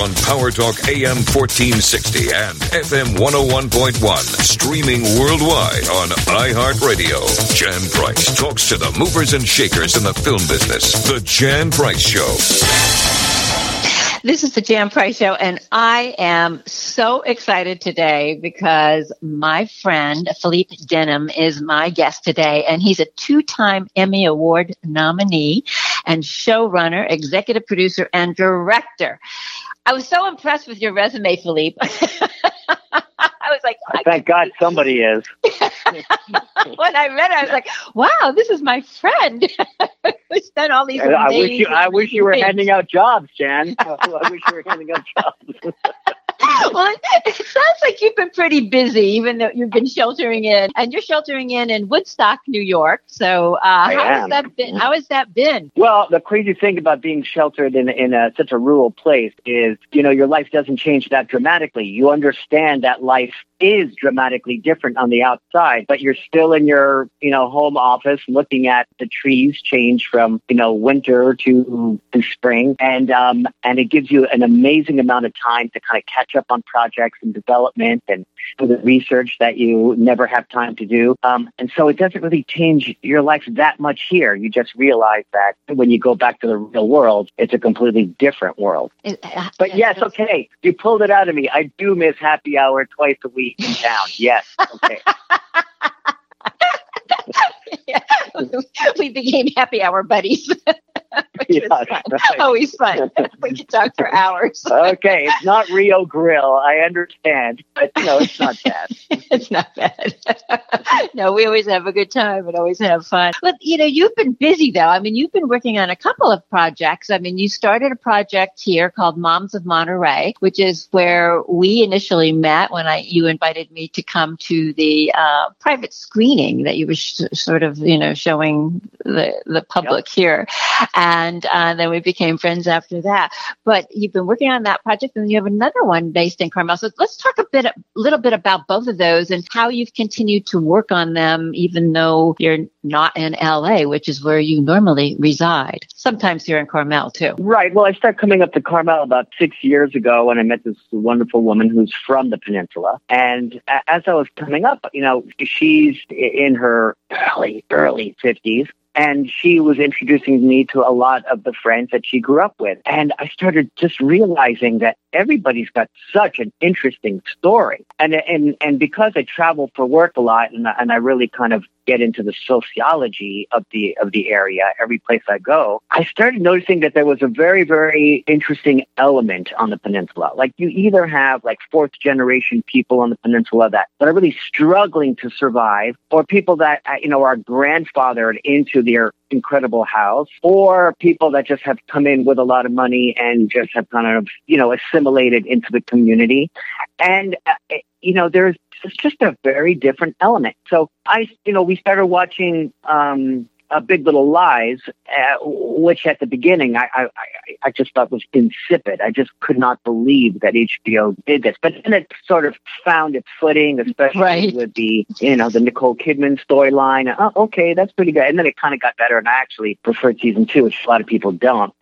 on Power Talk AM 1460 and FM 101.1. Streaming worldwide on iHeartRadio. Jan Price talks to the movers and shakers in the film business. The Jan Price Show. This is the Jan Price Show, and I am so excited today because my friend Philippe Denham is my guest today, and he's a two time Emmy Award nominee and showrunner, executive producer, and director. I was so impressed with your resume, Philippe. I was like, thank God somebody is. when I read it, I was like, wow, this is my friend who's done all these. I wish you, I wish you were handing out jobs, Jan. I wish you were handing out jobs. Well, it sounds like you've been pretty busy, even though you've been sheltering in, and you're sheltering in in Woodstock, New York. So, uh, how am. has that been? How has that been? Well, the crazy thing about being sheltered in in a, such a rural place is, you know, your life doesn't change that dramatically. You understand that life is dramatically different on the outside, but you're still in your, you know, home office looking at the trees change from, you know, winter to, to spring. And, um, and it gives you an amazing amount of time to kind of catch up on projects and development and do the research that you never have time to do. Um, and so it doesn't really change your life that much here. You just realize that when you go back to the real world, it's a completely different world. uh, But yes, okay, you pulled it out of me. I do miss happy hour twice a week in town. Yes, okay. yeah. we became happy hour buddies. Which Yes, was fun. right. Always fun. we could talk for hours. okay, it's not Rio Grill. I understand, but know it's not bad. it's not bad. no, we always have a good time and always have fun. But you know, you've been busy though. I mean, you've been working on a couple of projects. I mean, you started a project here called Moms of Monterey, which is where we initially met when I you invited me to come to the uh, private screening that you were sh- sort of you know showing the the public here, and uh, then we became friends after that. But you've been working on that project, and you have another one based in Carmel. So let's talk a bit, a little bit about both of those and how you've continued to work on them, even though you're not in LA, which is where you normally reside. Sometimes you're in Carmel too. Right. Well, I started coming up to Carmel about six years ago when I met this wonderful woman who's from the peninsula. And as I was coming up, you know, she's in her early, early 50s. And she was introducing me to a lot of the friends that she grew up with. And I started just realizing that everybody's got such an interesting story. And, and, and because I travel for work a lot and, and I really kind of get into the sociology of the of the area every place I go, I started noticing that there was a very very interesting element on the peninsula. Like you either have like fourth generation people on the peninsula that, that are really struggling to survive, or people that you know are grandfathered into their incredible house, or people that just have come in with a lot of money and just have kind of you know assimilated into the community, and uh, you know there's it's just a very different element. So I, you know, we started watching um, a Big Little Lies, uh, which at the beginning I, I, I- I just thought was insipid. I just could not believe that HBO did this. But then it sort of found its footing, especially Right. with the, you know, the Nicole Kidman storyline. Oh, okay, that's pretty good. And then it kind of got better, and I actually preferred season two, which a lot of people don't.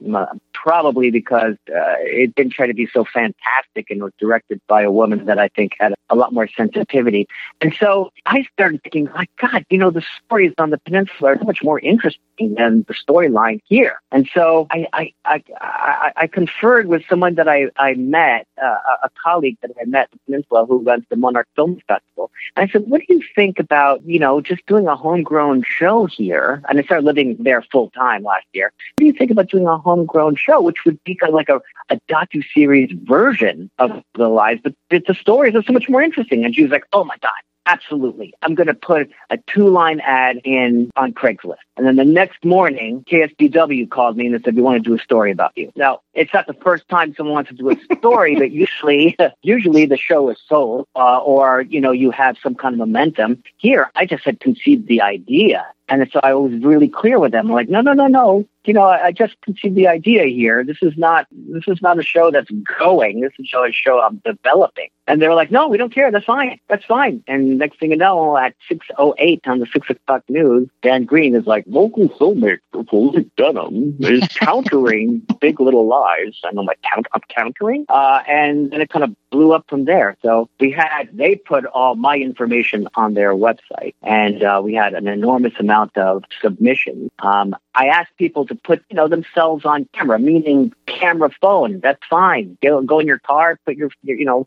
Probably because uh, it didn't try to be so fantastic and was directed by a woman that I think had a lot more sensitivity. And so I started thinking, my God, you know, the stories on the peninsula are so much more interesting than the storyline here. And so I, I, I, I, I conferred with someone that I, I met, uh, a- a colleague that I met at the peninsula who runs the Monarch Film Festival. And I said, what do you think about, you know, just doing a homegrown show here? And I started living there full time last year. What do you think about doing a homegrown show, which would be kind of like a, a docu-series version of the lives, but the stories are so much more interesting. And she was like, oh my God, absolutely. I'm going to put a two-line ad in on Craigslist. And then the next morning, KSBW called me and they said, we want to do a story about you. Now, it's not the first time someone wants to do a story, but usually, usually the show is sold uh, or, you know, you have some kind of momentum. Here, I just had conceived the idea. And so I was really clear with them. I'm like, no, no, no, no. You know, I, I just conceived the idea here. This is not this is not a show that's going. This is a show I'm developing. And they were like, no, we don't care. That's fine. That's fine. And next thing you know, at 6.08 on the 6 o'clock news, Dan Green is like, local filmmaker Philippe Denham is countering Big Little Lies. Lies. I know my count, I'm countering. Uh, and then it kind of blew up from there. So we had, they put all my information on their website and uh, we had an enormous amount of submissions. Um, I asked people to put, you know, themselves on camera, meaning camera phone. That's fine. Go, go in your car, put your, your you know,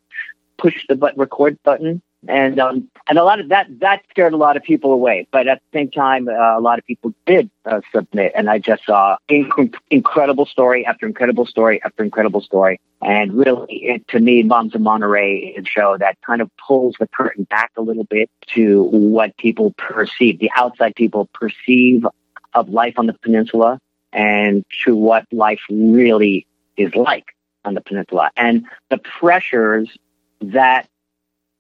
push the but record button and um, and a lot of that that scared a lot of people away. But at the same time, uh, a lot of people did uh, submit, and I just saw inc- incredible story after incredible story after incredible story. And really, it, to me, Moms of Monterey is a show that kind of pulls the curtain back a little bit to what people perceive, the outside people perceive of life on the peninsula, and to what life really is like on the peninsula, and the pressures that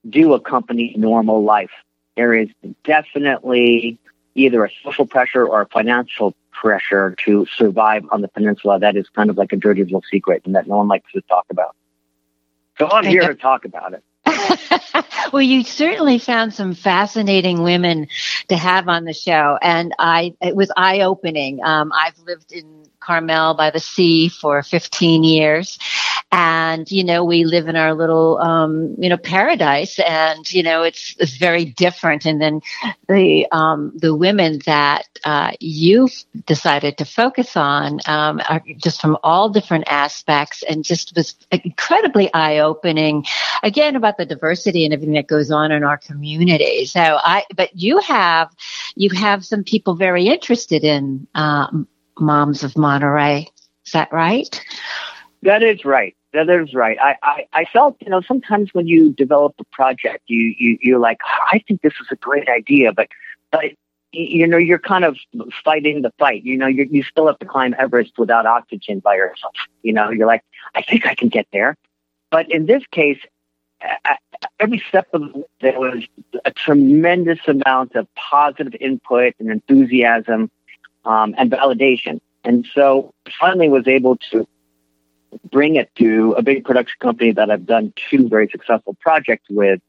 do accompany normal life. There is definitely either a social pressure or a financial pressure to survive on the peninsula that is kind of like a dirty little secret and that no one likes to talk about. So I'm here to talk about it. well, you certainly found some fascinating women to have on the show, and I it was eye opening. Um, I've lived in Carmel by the sea for 15 years. And, you know, we live in our little, um, you know, paradise and, you know, it's, it's very different. And then the, um, the women that, uh, you've decided to focus on, um, are just from all different aspects and just was incredibly eye opening again about the diversity and everything that goes on in our community. So I, but you have, you have some people very interested in, um, Moms of Monterey. Is that right? That is right. That is right. I, I, I felt, you know, sometimes when you develop a project, you, you, you're like, I think this is a great idea, but, but, you know, you're kind of fighting the fight. You know, you you still have to climb Everest without oxygen by yourself. You know, you're like, I think I can get there. But in this case, every step of the way, there was a tremendous amount of positive input and enthusiasm um, and validation. And so finally was able to bring it to a big production company that I've done two very successful projects with.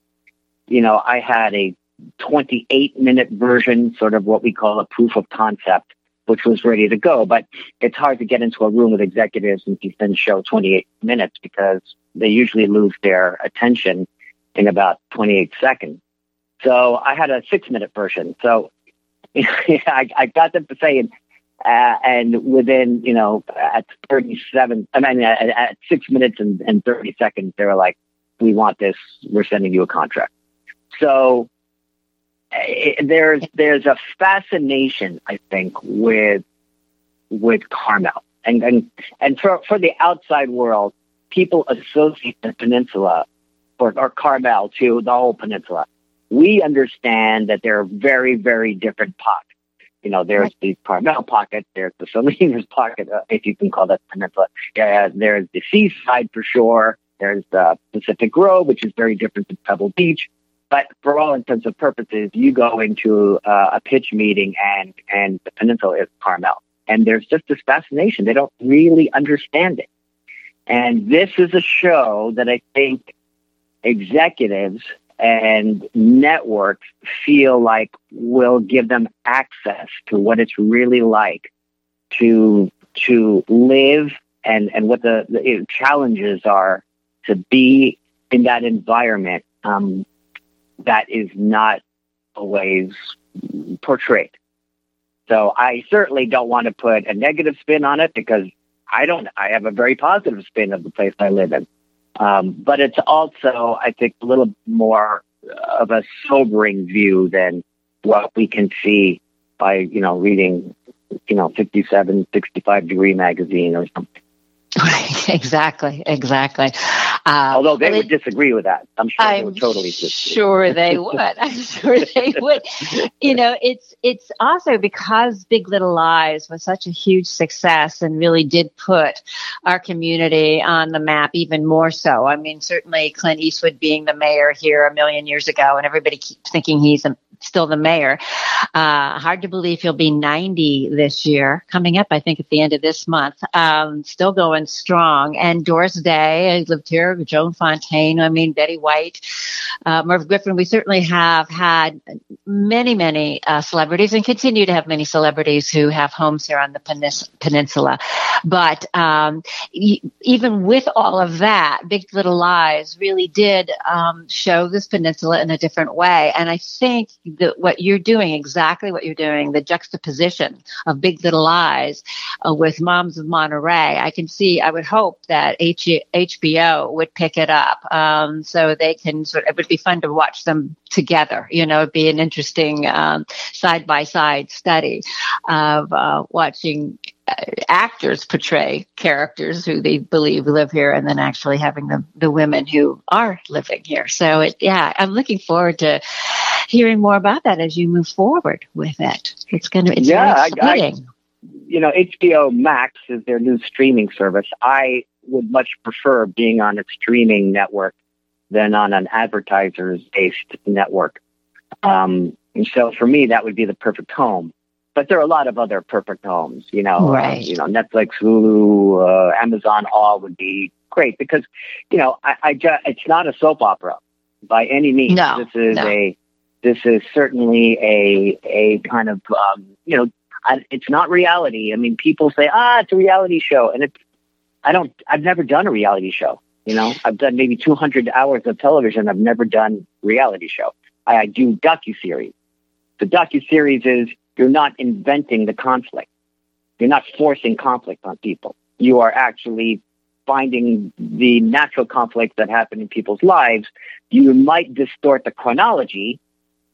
You know, I had a 28 minute version, sort of what we call a proof of concept, which was ready to go. But it's hard to get into a room with executives and then show 28 minutes because they usually lose their attention in about 28 seconds. So I had a six minute version. So I, I got them to say, uh, and within, you know, at 37, I mean, at, at six minutes and, and 30 seconds, they were like, we want this. We're sending you a contract. So it, uh, there's, there's a fascination, I think, with, with Carmel and, and, and for, for the outside world, people associate the peninsula or, or Carmel to the whole peninsula we understand that there are very, very different pockets. You know, there's the Carmel pocket, there's the Salinas pocket, uh, if you can call that peninsula. Yeah, there's the seaside for sure. There's the Pacific Grove, which is very different than Pebble Beach. But for all intents and purposes, you go into uh, a pitch meeting and, and the peninsula is Carmel. And there's just this fascination. They don't really understand it. And this is a show that I think executives and networks feel like will give them access to what it's really like to to live and and what the, the challenges are to be in that environment um, that is not always portrayed. So I certainly don't want to put a negative spin on it because I don't. I have a very positive spin of the place I live in. Um, but it's also, I think, a little more of a sobering view than what we can see by, you know, reading, you know, 57, 65 degree magazine or something. exactly, exactly. Uh, Although they would disagree with that, I'm sure I'm they would totally disagree. Sure, they would. I'm sure they would. You know, it's it's also because Big Little Lies was such a huge success and really did put our community on the map even more so. I mean, certainly Clint Eastwood being the mayor here a million years ago, and everybody keeps thinking he's a still the mayor. Uh, hard to believe he'll be 90 this year, coming up, I think, at the end of this month. Um, still going strong. And Doris Day, I lived here, Joan Fontaine, I mean, Betty White, uh, Merv Griffin. We certainly have had many, many uh, celebrities and continue to have many celebrities who have homes here on the peninsula. But um, even with all of that, Big Little Lies really did um, show this peninsula in a different way. And I think that what you're doing, exactly what you're doing, the juxtaposition of Big Little Lies uh, with Moms of Monterey, I can see, I would hope that H- HBO would pick it up um, so they can sort of, it would be fun to watch them together. You know, it'd be an interesting side by side study of uh, watching actors portray characters who they believe live here and then actually having the, the women who are living here. So it, yeah, I'm looking forward to hearing more about that as you move forward with it. It's going to, it's yeah, exciting. I, I, you know, HBO Max is their new streaming service. I would much prefer being on a streaming network than on an advertisers based network. Um, and so for me, that would be the perfect home but there are a lot of other perfect homes, you know, right. uh, you know, Netflix, Hulu, uh, Amazon, all would be great because, you know, I, I just, it's not a soap opera by any means. No, this is no. a, this is certainly a, a kind of, um, you know, I, it's not reality. I mean, people say, ah, it's a reality show. And it's, I don't, I've never done a reality show. You know, I've done maybe 200 hours of television. I've never done reality show. I, I do docu series. The docu series is you're not inventing the conflict. You're not forcing conflict on people. You are actually finding the natural conflicts that happen in people's lives. You might distort the chronology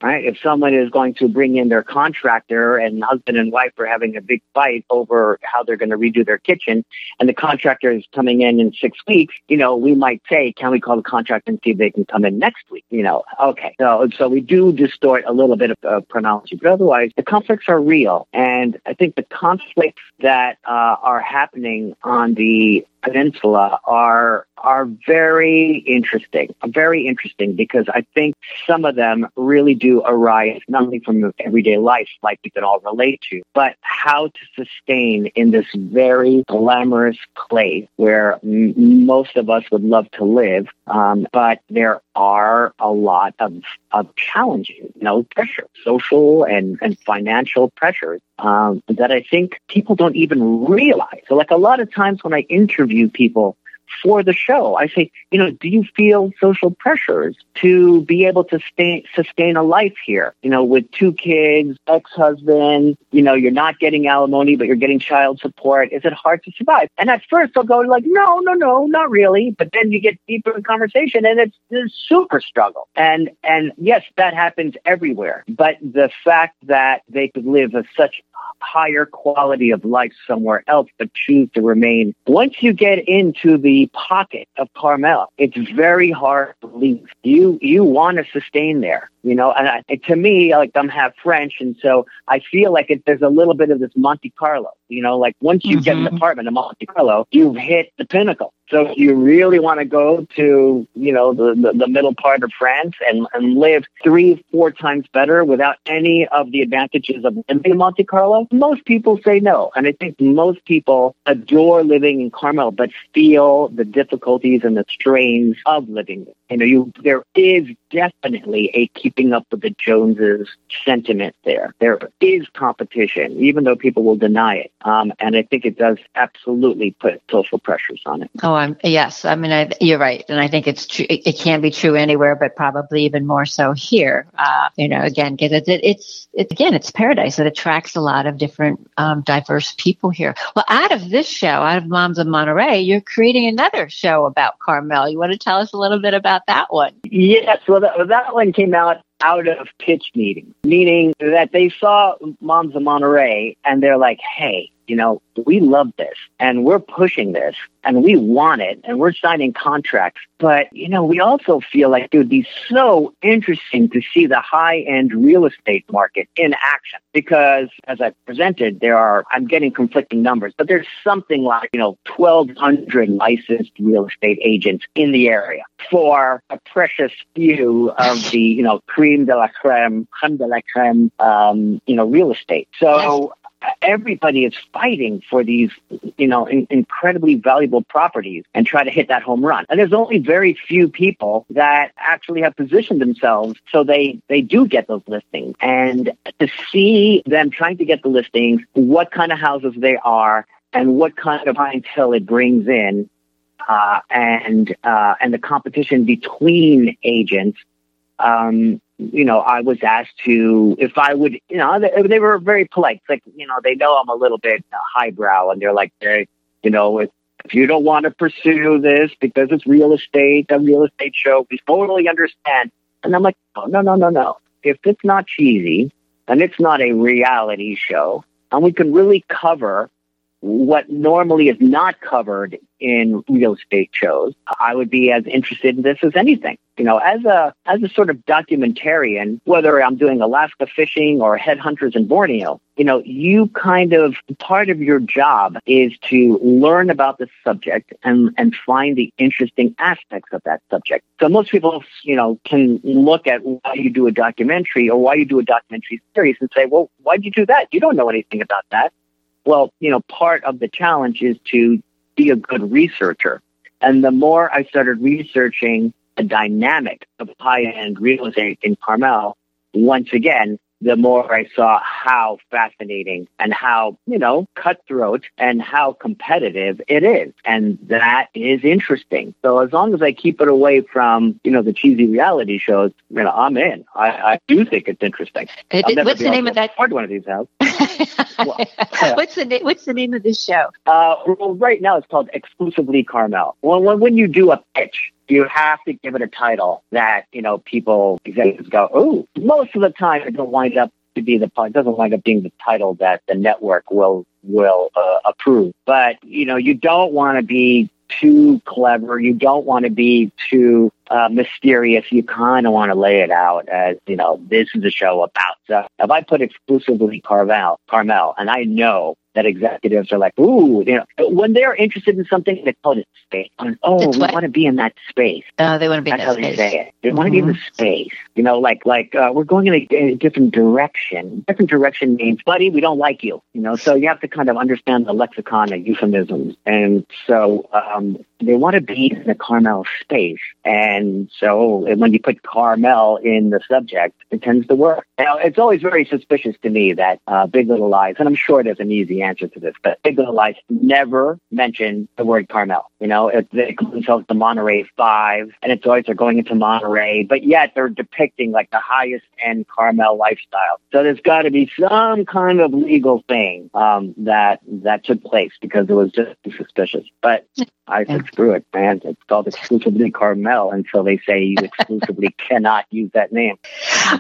right? If someone is going to bring in their contractor and husband and wife are having a big fight over how they're going to redo their kitchen and the contractor is coming in in six weeks, you know, we might say, can we call the contractor and see if they can come in next week? You know, okay. So, so we do distort a little bit of uh, chronology, but otherwise the conflicts are real. And I think the conflicts that uh, are happening on the peninsula are are very interesting, very interesting because I think some of them really do arise not only from everyday life, like we can all relate to, but how to sustain in this very glamorous place where m- most of us would love to live, um, but there are a lot of, of challenges, you know, pressure, social and, and financial pressures um, that I think people don't even realize. So, like a lot of times when I interview people, for the show. I say, you know, do you feel social pressures to be able to stay, sustain a life here? You know, with two kids, ex-husband, you know, you're not getting alimony, but you're getting child support. Is it hard to survive? And at first they'll go like, no, no, no, not really. But then you get deeper in conversation and it's a super struggle. And, and yes, that happens everywhere. But the fact that they could live a such higher quality of life somewhere else, but choose to remain. Once you get into the pocket of Carmel, it's very hard to leave. You you want to sustain there, you know. And I, to me, like I'm half French, and so I feel like it, there's a little bit of this Monte Carlo. You know, like once you mm-hmm. get an apartment in Monte Carlo, you've hit the pinnacle. So if you really want to go to, you know, the, the, the, middle part of France and, and live three, four times better without any of the advantages of living in Monte Carlo, most people say no. And I think most people adore living in Carmel, but feel the difficulties and the strains of living. You know, you, there is definitely a keeping up with the Joneses sentiment there. There is competition, even though people will deny it. Um, and I think it does absolutely put social pressures on it. Oh, I'm, yes. I mean, I, you're right. And I think it's true. It, it, can be true anywhere, but probably even more so here. Uh, you know, again, because it, it, it's, it's, again, it's paradise. It attracts a lot of different, um, diverse people here. Well, out of this show, out of Moms of Monterey, you're creating another show about Carmel. You want to tell us a little bit about that one? Yes. Well, that, that one came out out of pitch meeting, meaning that they saw Moms of Monterey and they're like, hey, you know, we love this and we're pushing this and we want it and we're signing contracts. But, you know, we also feel like it would be so interesting to see the high end real estate market in action because as I presented, there are, I'm getting conflicting numbers, but there's something like, you know, 1,200 licensed real estate agents in the area for a precious few of the, you know, cream de la creme, creme de la creme, um, you know, real estate. So everybody is fighting for these, you know, in, incredibly valuable properties and try to hit that home run. And there's only very few people that actually have positioned themselves so they they do get those listings. And to see them trying to get the listings, what kind of houses they are, and what kind of clientele it brings in, uh, and uh, and the competition between agents. Um, you know, I was asked to, if I would, you know, they, they were very polite. Like, you know, they know I'm a little bit highbrow and they're like, hey, you know, if, if you don't want to pursue this because it's real estate, a real estate show, we totally understand. And I'm like, oh, no, no, no, no. If it's not cheesy and it's not a reality show and we can really cover what normally is not covered in real estate shows, I would be as interested in this as anything. You know, as a as a sort of documentarian, whether I'm doing Alaska fishing or headhunters in Borneo, you know, you kind of part of your job is to learn about the subject and and find the interesting aspects of that subject. So most people, you know, can look at why you do a documentary or why you do a documentary series and say, well, why'd you do that? You don't know anything about that. Well, you know, part of the challenge is to be a good researcher. And the more I started researching the dynamic of high end real estate in Carmel, once again, the more I saw how fascinating and how, you know, cutthroat and how competitive it is. And that is interesting. So as long as I keep it away from, you know, the cheesy reality shows, you know, I'm in. I, I do think it's interesting. It, what's the name of that? Hard one of these houses. well, what's the name? What's the name of this show? Uh, well, right now it's called Exclusively Carmel. Well, when, when you do a pitch, you have to give it a title that you know people executives go, oh. Most of the time, it doesn't wind up to be the it doesn't wind up being the title that the network will will uh, approve. But you know, you don't want to be too clever. You don't want to be too uh, mysterious. You kind of want to lay it out as, you know, this is a show about. If I put exclusively Carmel, Carmel, and I know that executives are like, ooh, you know, when they're interested in something, they call it space. Oh, we want to be in that space. Oh, they want to be That's in that how space. they say it. They mm-hmm. want to be in the space. You know, like like uh, we're going in a, in a, different direction. Different direction means, buddy, we don't like you. You know, so you have to kind of understand the lexicon of euphemisms. And so um, they want to be in the Carmel space. And so when you put Carmel in the subject, it tends to work. Now, it's always very suspicious to me that uh, Big Little Lies, and I'm sure there's an easy answer to this, but Big Little Lies never mention the word Carmel. You know, it, they call themselves the Monterey Five, and it's always they're going into Monterey, but yet they're depicting like the highest end Carmel lifestyle. So there's got to be some kind of legal thing um, that that took place because it was just suspicious. But I said, screw it, man. It's called exclusively Carmel until they say you exclusively cannot use that name.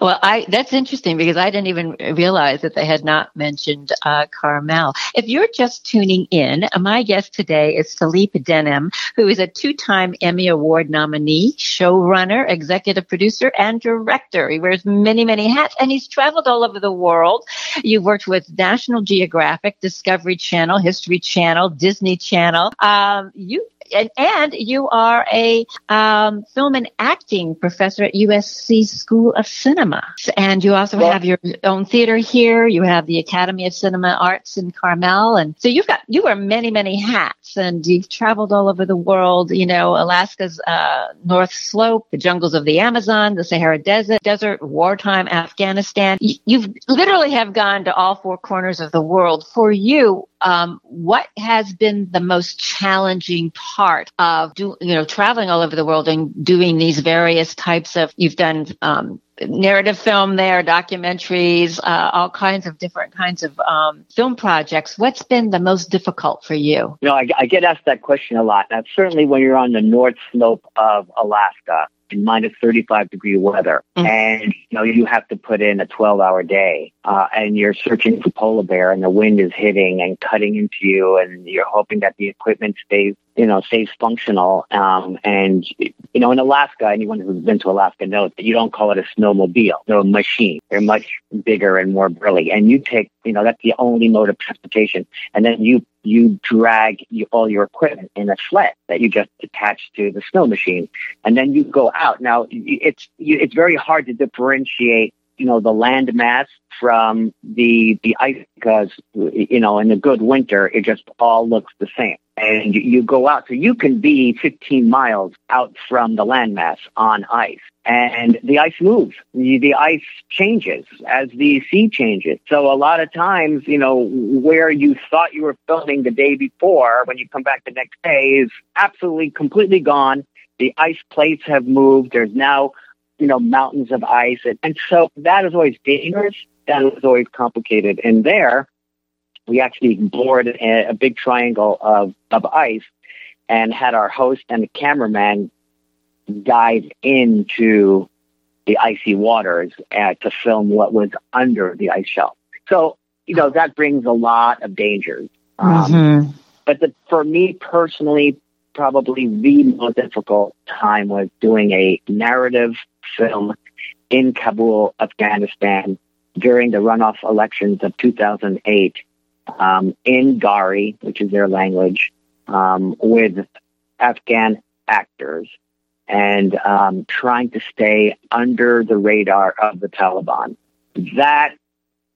Well, I that's interesting because I didn't even realize that they had not mentioned uh, Carmel. If you're just tuning in, my guest today is Philippe Denham, who is a two-time Emmy Award nominee, showrunner, executive producer, and director. He wears many, many hats, and he's traveled all over the world. You've worked with National Geographic, Discovery Channel, History Channel, Disney Channel. Um, you and, and you are a um, film and acting professor at USC School of Cinema. And you also have your own theater here. You have the Academy of Cinema Arts in Carmel. And so you've got, you wear many, many hats and you've traveled all over the world, you know, Alaska's uh, North Slope, the jungles of the Amazon, the Sahara Desert, desert, wartime Afghanistan. You, you've literally have gone to all four corners of the world. For you, um, what has been the most challenging part of do, you know traveling all over the world and doing these various types of you've done um, narrative film there, documentaries, uh, all kinds of different kinds of um, film projects. What's been the most difficult for you? You know, I, I get asked that question a lot. Now, certainly when you're on the north slope of Alaska, in minus 35 degree weather mm-hmm. and you know you have to put in a 12 hour day uh, and you're searching for polar bear and the wind is hitting and cutting into you and you're hoping that the equipment stays you know, stays functional. Um, and, you know, in Alaska, anyone who's been to Alaska knows that you don't call it a snowmobile. They're a machine. They're much bigger and more burly. And you take, you know, that's the only mode of transportation. And then you, you drag you, all your equipment in a sled that you just attach to the snow machine. And then you go out. Now, it's, you, it's very hard to differentiate you know the land mass from the the ice because you know in a good winter it just all looks the same and you go out. So you can be 15 miles out from the landmass on ice. And the ice moves. The, ice changes as the sea changes. So a lot of times, you know, where you thought you were filming the day before, when you come back the next day, is absolutely completely gone. The ice plates have moved. There's now, you know, mountains of ice. And, and so that is always dangerous. That is always complicated. And there, we actually bored a, a big triangle of, of ice and had our host and the cameraman dive into the icy waters uh, to film what was under the ice shelf. So, you know, that brings a lot of dangers. Um, mm-hmm. But the, for me personally, probably the most difficult time was doing a narrative film in Kabul, Afghanistan during the runoff elections of 2008 um, in Dari, which is their language, um, with Afghan actors and um, trying to stay under the radar of the Taliban. That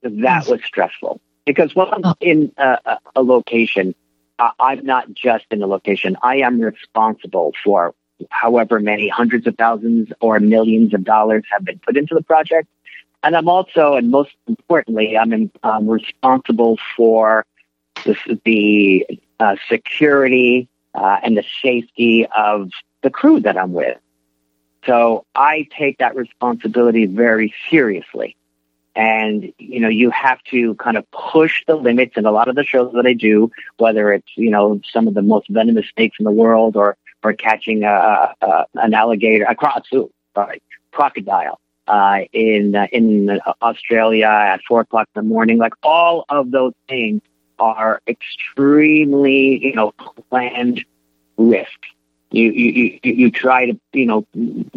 that was stressful because when I'm in a, a location, I'm not just in a location. I am responsible for however many hundreds of thousands or millions of dollars have been put into the project. And I'm also, and most importantly, I'm, in, I'm responsible for the, the uh, security uh, and the safety of the crew that I'm with. So I take that responsibility very seriously. And, you know, you have to kind of push the limits in a lot of the shows that I do, whether it's, you know, some of the most venomous snakes in the world or, or catching a, a an alligator, a cro- sorry, crocodile uh, in uh, in Australia at four o'clock in the morning. Like all of those things are extremely, you know, planned risks you, you, you, you try to, you know,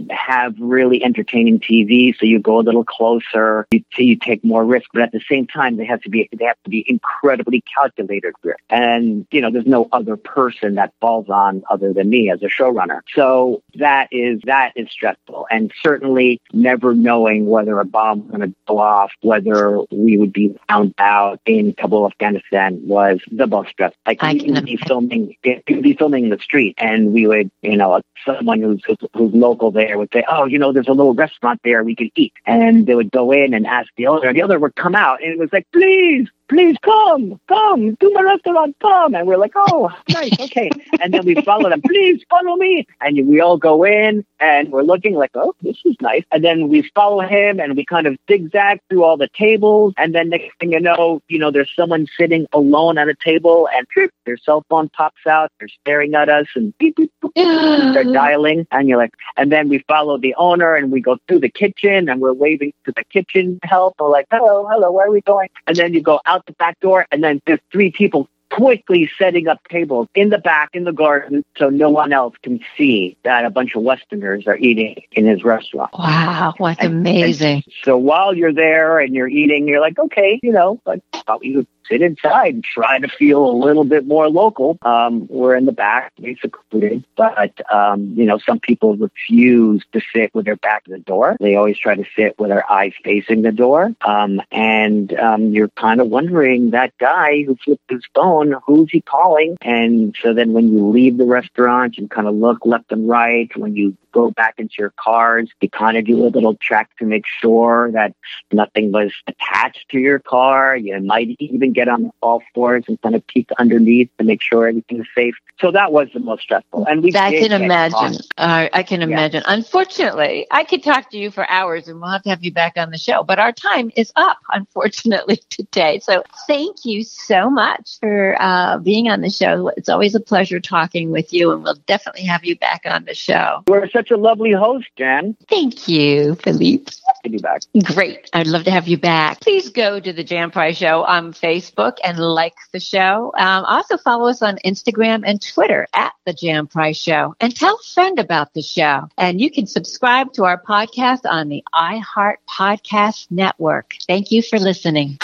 have really entertaining TV. So you go a little closer, you, you take more risk, but at the same time, they have to be, they have to be incredibly calculated risk. And, you know, there's no other person that falls on other than me as a showrunner. So that is, that is stressful. And certainly never knowing whether a bomb was going to go off, whether we would be found out in Kabul, Afghanistan was the most stressful. Like we could be filming, we be filming in the street and we would you know, someone who's, who's local there would say, oh, you know, there's a little restaurant there we could eat. And they would go in and ask the owner, the owner would come out and it was like, please, please come, come to my restaurant, come. And we're like, oh, nice, okay. and then we follow them, please follow me. And we all go in and we're looking like, oh, this is nice. And then we follow him and we kind of zigzag through all the tables. And then next thing you know, you know, there's someone sitting alone at a table and their cell phone pops out. They're staring at us and beep, beep, beep, they're dialing. And you're like, and then we follow the owner and we go through the kitchen and we're waving to the kitchen help. We're like, hello, hello, where are we going? And then you go out out the back door, and then there's three people quickly setting up tables in the back in the garden so no one else can see that a bunch of Westerners are eating in his restaurant. Wow, what's and, amazing. And so while you're there and you're eating, you're like, okay, you know, like, I thought you would sit inside and try to feel a little bit more local. Um, we're in the back, basically, but um, you know, some people refuse to sit with their back to the door. They always try to sit with their eyes facing the door, um, and um, you're kind of wondering that guy who flipped his phone, who's he calling? And so then when you leave the restaurant, you kind of look left and right. When you go back into your cars. You kind of do a little check to make sure that nothing was attached to your car. You might even get on the all fours and kind of peek underneath to make sure everything's safe. So that was the most stressful. And we I can imagine. Uh, I can imagine. Unfortunately, I could talk to you for hours and we'll have to have you back on the show, but our time is up, unfortunately, today. So thank you so much for uh, being on the show. It's always a pleasure talking with you, and we'll definitely have you back on the show. Were such a lovely host, Jan. Thank you, Philippe. To be back. Great. I'd love to have you back. Please go to the Jan Price Show on Facebook and like the show. Um, also follow us on Instagram and Twitter at the Jan Price Show and tell a friend about the show. And you can subscribe to our podcast on the iHeart Podcast Network. Thank you for listening.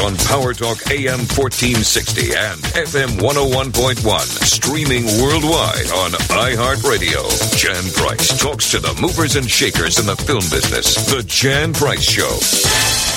On Power Talk AM 1460 and FM 101.1. Streaming worldwide on iHeartRadio. Jan Price talks to the movers and shakers in the film business. The Jan Price Show.